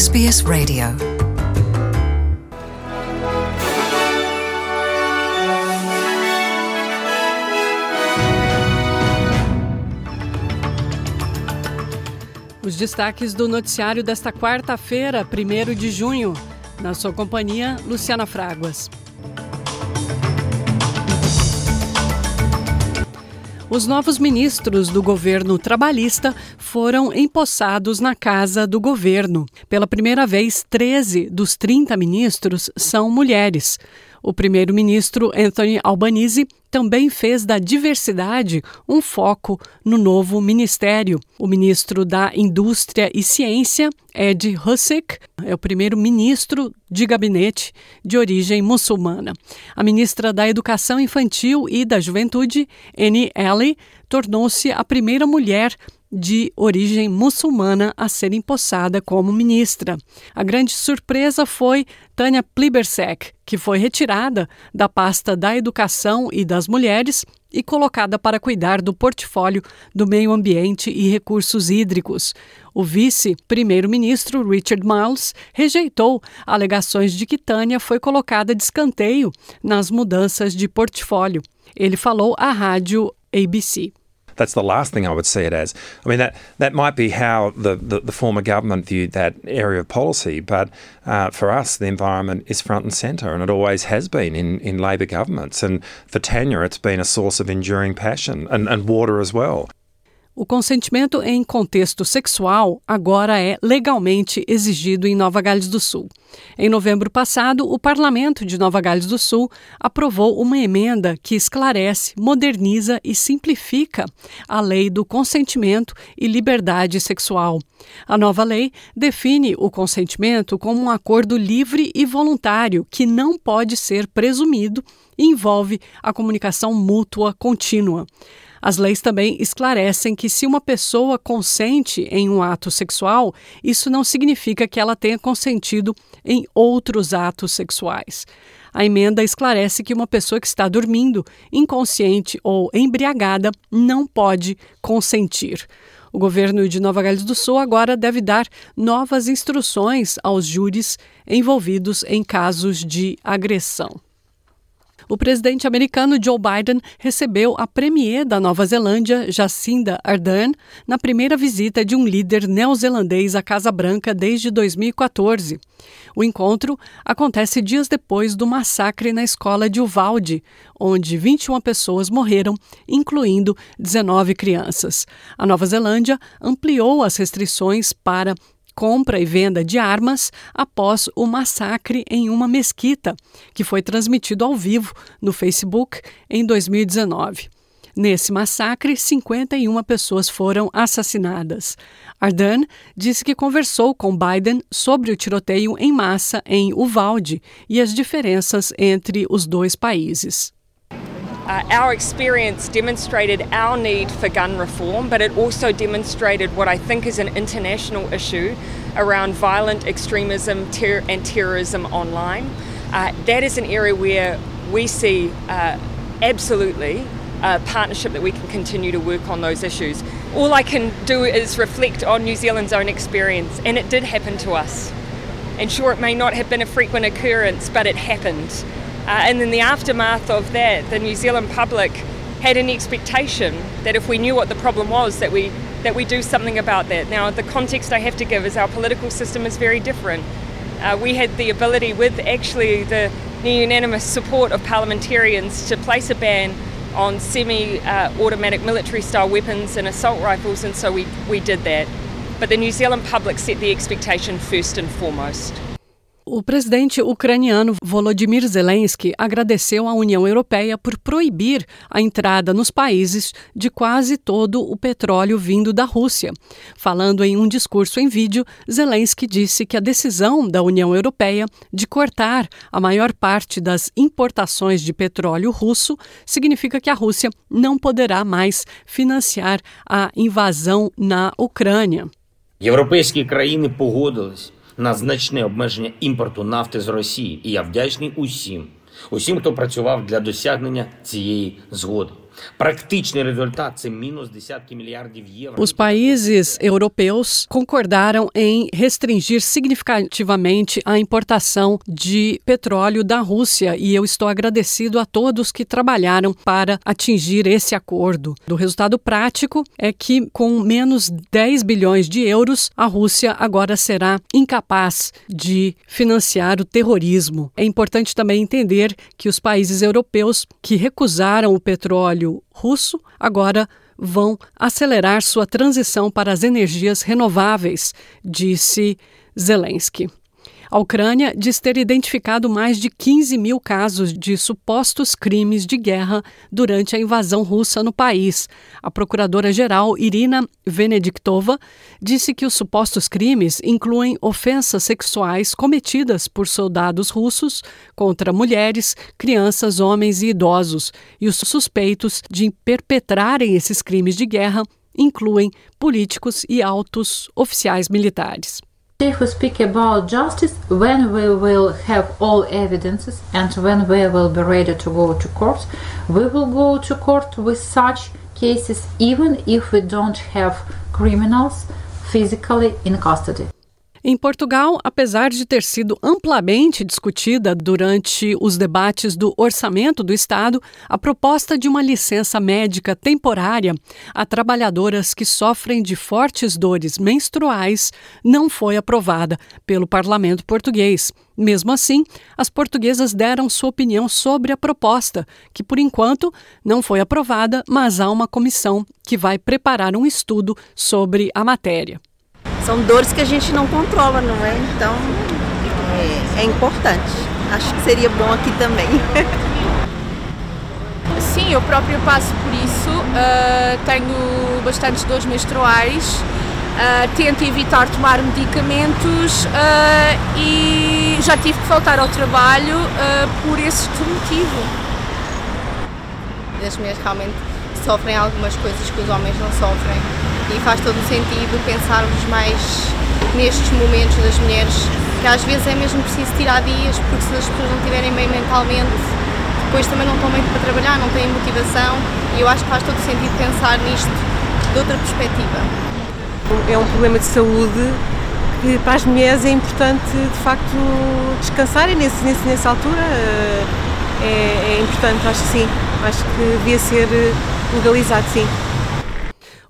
SBS Radio. Os destaques do noticiário desta quarta-feira, 1 de junho. Na sua companhia, Luciana Fraguas. Os novos ministros do governo trabalhista foram empossados na casa do governo. Pela primeira vez, 13 dos 30 ministros são mulheres. O primeiro-ministro Anthony Albanese também fez da diversidade um foco no novo ministério. O ministro da Indústria e Ciência, Ed Hussick, é o primeiro-ministro de gabinete de origem muçulmana. A ministra da Educação Infantil e da Juventude, Annie Alley, tornou-se a primeira mulher de origem muçulmana a ser empossada como ministra. A grande surpresa foi Tânia Plibersek, que foi retirada da pasta da Educação e das Mulheres e colocada para cuidar do portfólio do Meio Ambiente e Recursos Hídricos. O vice-primeiro-ministro Richard Miles rejeitou alegações de que Tânia foi colocada de escanteio nas mudanças de portfólio. Ele falou à rádio ABC. That's the last thing I would see it as. I mean, that, that might be how the, the, the former government viewed that area of policy, but uh, for us, the environment is front and centre, and it always has been in, in Labor governments. And for Tanya, it's been a source of enduring passion, and, and water as well. O consentimento em contexto sexual agora é legalmente exigido em Nova Gales do Sul. Em novembro passado, o Parlamento de Nova Gales do Sul aprovou uma emenda que esclarece, moderniza e simplifica a lei do consentimento e liberdade sexual. A nova lei define o consentimento como um acordo livre e voluntário que não pode ser presumido e envolve a comunicação mútua contínua. As leis também esclarecem que se uma pessoa consente em um ato sexual, isso não significa que ela tenha consentido em outros atos sexuais. A emenda esclarece que uma pessoa que está dormindo, inconsciente ou embriagada, não pode consentir. O governo de Nova Gales do Sul agora deve dar novas instruções aos júris envolvidos em casos de agressão. O presidente americano Joe Biden recebeu a premier da Nova Zelândia, Jacinda Ardern, na primeira visita de um líder neozelandês à Casa Branca desde 2014. O encontro acontece dias depois do massacre na escola de Uvalde, onde 21 pessoas morreram, incluindo 19 crianças. A Nova Zelândia ampliou as restrições para compra e venda de armas após o massacre em uma mesquita, que foi transmitido ao vivo no Facebook em 2019. Nesse massacre, 51 pessoas foram assassinadas. Ardan disse que conversou com Biden sobre o tiroteio em massa em Uvalde e as diferenças entre os dois países. Uh, our experience demonstrated our need for gun reform, but it also demonstrated what I think is an international issue around violent extremism ter- and terrorism online. Uh, that is an area where we see uh, absolutely a partnership that we can continue to work on those issues. All I can do is reflect on New Zealand's own experience, and it did happen to us. And sure, it may not have been a frequent occurrence, but it happened. Uh, and in the aftermath of that, the New Zealand public had an expectation that if we knew what the problem was, that we that we do something about that. Now, the context I have to give is our political system is very different. Uh, we had the ability, with actually the unanimous support of parliamentarians, to place a ban on semi-automatic military-style weapons and assault rifles, and so we, we did that. But the New Zealand public set the expectation first and foremost. O presidente ucraniano Volodymyr Zelensky agradeceu à União Europeia por proibir a entrada nos países de quase todo o petróleo vindo da Rússia. Falando em um discurso em vídeo, Zelensky disse que a decisão da União Europeia de cortar a maior parte das importações de petróleo russo significa que a Rússia não poderá mais financiar a invasão na Ucrânia. Європейські країни погодились на значне обмеження імпорту нафти з Росії, і я вдячний усім, усім, хто працював для досягнення цієї згоди. Os países europeus concordaram em restringir significativamente a importação de petróleo da Rússia e eu estou agradecido a todos que trabalharam para atingir esse acordo. O resultado prático é que, com menos 10 bilhões de euros, a Rússia agora será incapaz de financiar o terrorismo. É importante também entender que os países europeus que recusaram o petróleo russo agora vão acelerar sua transição para as energias renováveis, disse Zelensky. A Ucrânia diz ter identificado mais de 15 mil casos de supostos crimes de guerra durante a invasão russa no país. A procuradora-geral Irina Venediktova disse que os supostos crimes incluem ofensas sexuais cometidas por soldados russos contra mulheres, crianças, homens e idosos, e os suspeitos de perpetrarem esses crimes de guerra incluem políticos e altos oficiais militares. If we speak about justice, when we will have all evidences and when we will be ready to go to court, we will go to court with such cases even if we don't have criminals physically in custody. Em Portugal, apesar de ter sido amplamente discutida durante os debates do orçamento do Estado, a proposta de uma licença médica temporária a trabalhadoras que sofrem de fortes dores menstruais não foi aprovada pelo parlamento português. Mesmo assim, as portuguesas deram sua opinião sobre a proposta, que por enquanto não foi aprovada, mas há uma comissão que vai preparar um estudo sobre a matéria. São dores que a gente não controla, não é? Então é, é importante. Acho que seria bom aqui também. Sim, eu próprio passo por isso. Uh, tenho bastantes dores menstruais. Uh, tento evitar tomar medicamentos uh, e já tive que faltar ao trabalho por esse motivo. As mulheres realmente sofrem algumas coisas que os homens não sofrem e faz todo o sentido pensarmos mais nestes momentos das mulheres, que às vezes é mesmo preciso tirar dias, porque se as pessoas não estiverem bem mentalmente, depois também não estão bem para trabalhar, não têm motivação e eu acho que faz todo o sentido pensar nisto de outra perspectiva. É um problema de saúde que para as mulheres é importante de facto descansarem nesse, nesse, nessa altura. Eh, é, é importante, acho que sim. Acho que devia ser legalizado, sim.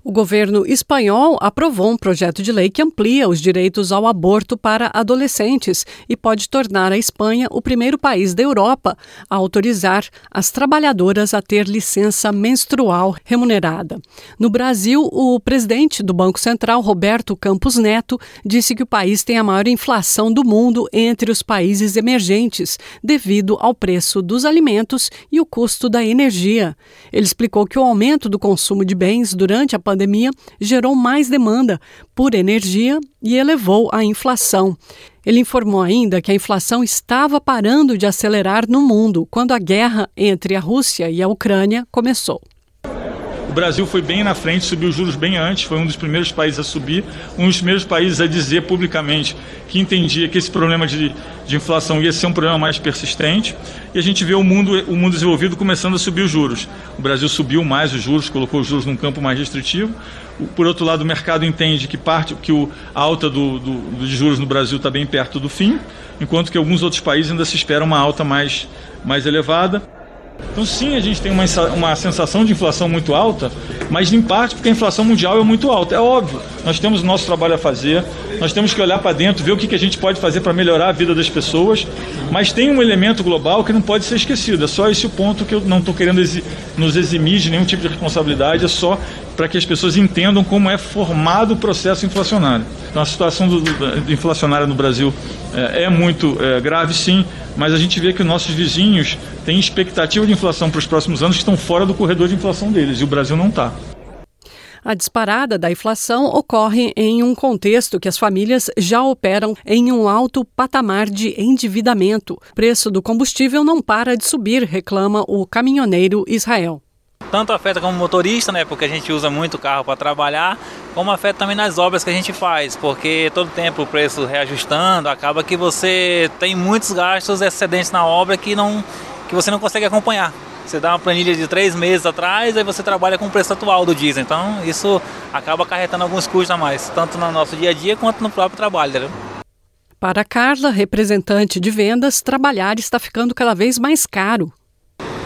O governo espanhol aprovou um projeto de lei que amplia os direitos ao aborto para adolescentes e pode tornar a Espanha o primeiro país da Europa a autorizar as trabalhadoras a ter licença menstrual remunerada. No Brasil, o presidente do Banco Central, Roberto Campos Neto, disse que o país tem a maior inflação do mundo entre os países emergentes, devido ao preço dos alimentos e o custo da energia. Ele explicou que o aumento do consumo de bens durante a pandemia gerou mais demanda por energia e elevou a inflação. Ele informou ainda que a inflação estava parando de acelerar no mundo quando a guerra entre a Rússia e a Ucrânia começou. O Brasil foi bem na frente, subiu os juros bem antes, foi um dos primeiros países a subir, um dos primeiros países a dizer publicamente que entendia que esse problema de, de inflação ia ser um problema mais persistente. E a gente vê o mundo, o mundo desenvolvido começando a subir os juros. O Brasil subiu mais os juros, colocou os juros num campo mais restritivo. Por outro lado, o mercado entende que parte que o, a alta do, do, do de juros no Brasil está bem perto do fim, enquanto que alguns outros países ainda se espera uma alta mais, mais elevada. Então, sim, a gente tem uma, uma sensação de inflação muito alta, mas em parte porque a inflação mundial é muito alta. É óbvio, nós temos o nosso trabalho a fazer, nós temos que olhar para dentro, ver o que, que a gente pode fazer para melhorar a vida das pessoas, mas tem um elemento global que não pode ser esquecido. É só esse o ponto que eu não estou querendo exi nos eximir de nenhum tipo de responsabilidade, é só para que as pessoas entendam como é formado o processo inflacionário. Então, a situação do, do, inflacionária no Brasil é, é muito é, grave, sim, mas a gente vê que nossos vizinhos têm expectativa de inflação para os próximos anos que estão fora do corredor de inflação deles e o Brasil não está. A disparada da inflação ocorre em um contexto que as famílias já operam em um alto patamar de endividamento. Preço do combustível não para de subir, reclama o caminhoneiro Israel tanto afeta como motorista, né, porque a gente usa muito o carro para trabalhar, como afeta também nas obras que a gente faz, porque todo tempo o preço reajustando, acaba que você tem muitos gastos excedentes na obra que não que você não consegue acompanhar. Você dá uma planilha de três meses atrás, aí você trabalha com o preço atual do diesel. Então isso acaba acarretando alguns custos a mais, tanto no nosso dia a dia quanto no próprio trabalho. Para Carla, representante de vendas, trabalhar está ficando cada vez mais caro.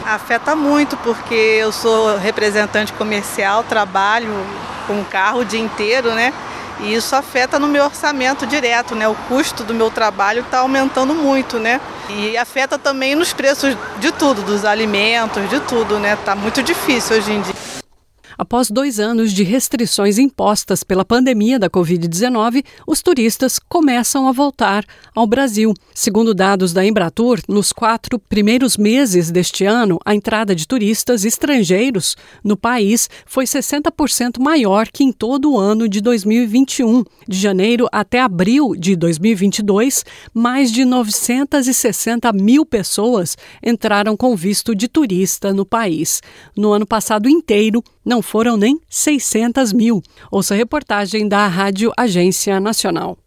Afeta muito porque eu sou representante comercial, trabalho com carro o dia inteiro, né? E isso afeta no meu orçamento direto, né? O custo do meu trabalho está aumentando muito, né? E afeta também nos preços de tudo, dos alimentos, de tudo, né? Tá muito difícil hoje em dia. Após dois anos de restrições impostas pela pandemia da Covid-19, os turistas começam a voltar ao Brasil. Segundo dados da Embratur, nos quatro primeiros meses deste ano, a entrada de turistas estrangeiros no país foi 60% maior que em todo o ano de 2021. De janeiro até abril de 2022, mais de 960 mil pessoas entraram com visto de turista no país. No ano passado inteiro, não foram nem 600 mil. Ouça a reportagem da Rádio Agência Nacional.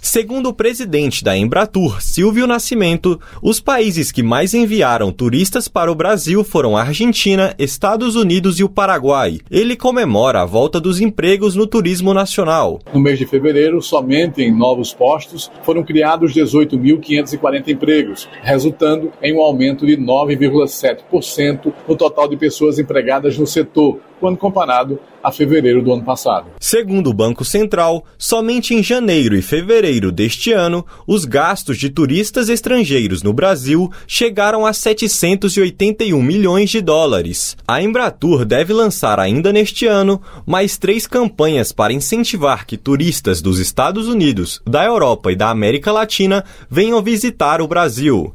Segundo o presidente da Embratur, Silvio Nascimento, os países que mais enviaram turistas para o Brasil foram a Argentina, Estados Unidos e o Paraguai. Ele comemora a volta dos empregos no turismo nacional. No mês de fevereiro, somente em novos postos foram criados 18.540 empregos, resultando em um aumento de 9,7% no total de pessoas empregadas no setor, quando comparado a fevereiro do ano passado. Segundo o Banco Central, somente em janeiro e fevereiro deste ano, os gastos de turistas estrangeiros no Brasil chegaram a 781 milhões de dólares. A Embratur deve lançar ainda neste ano mais três campanhas para incentivar que turistas dos Estados Unidos, da Europa e da América Latina venham visitar o Brasil.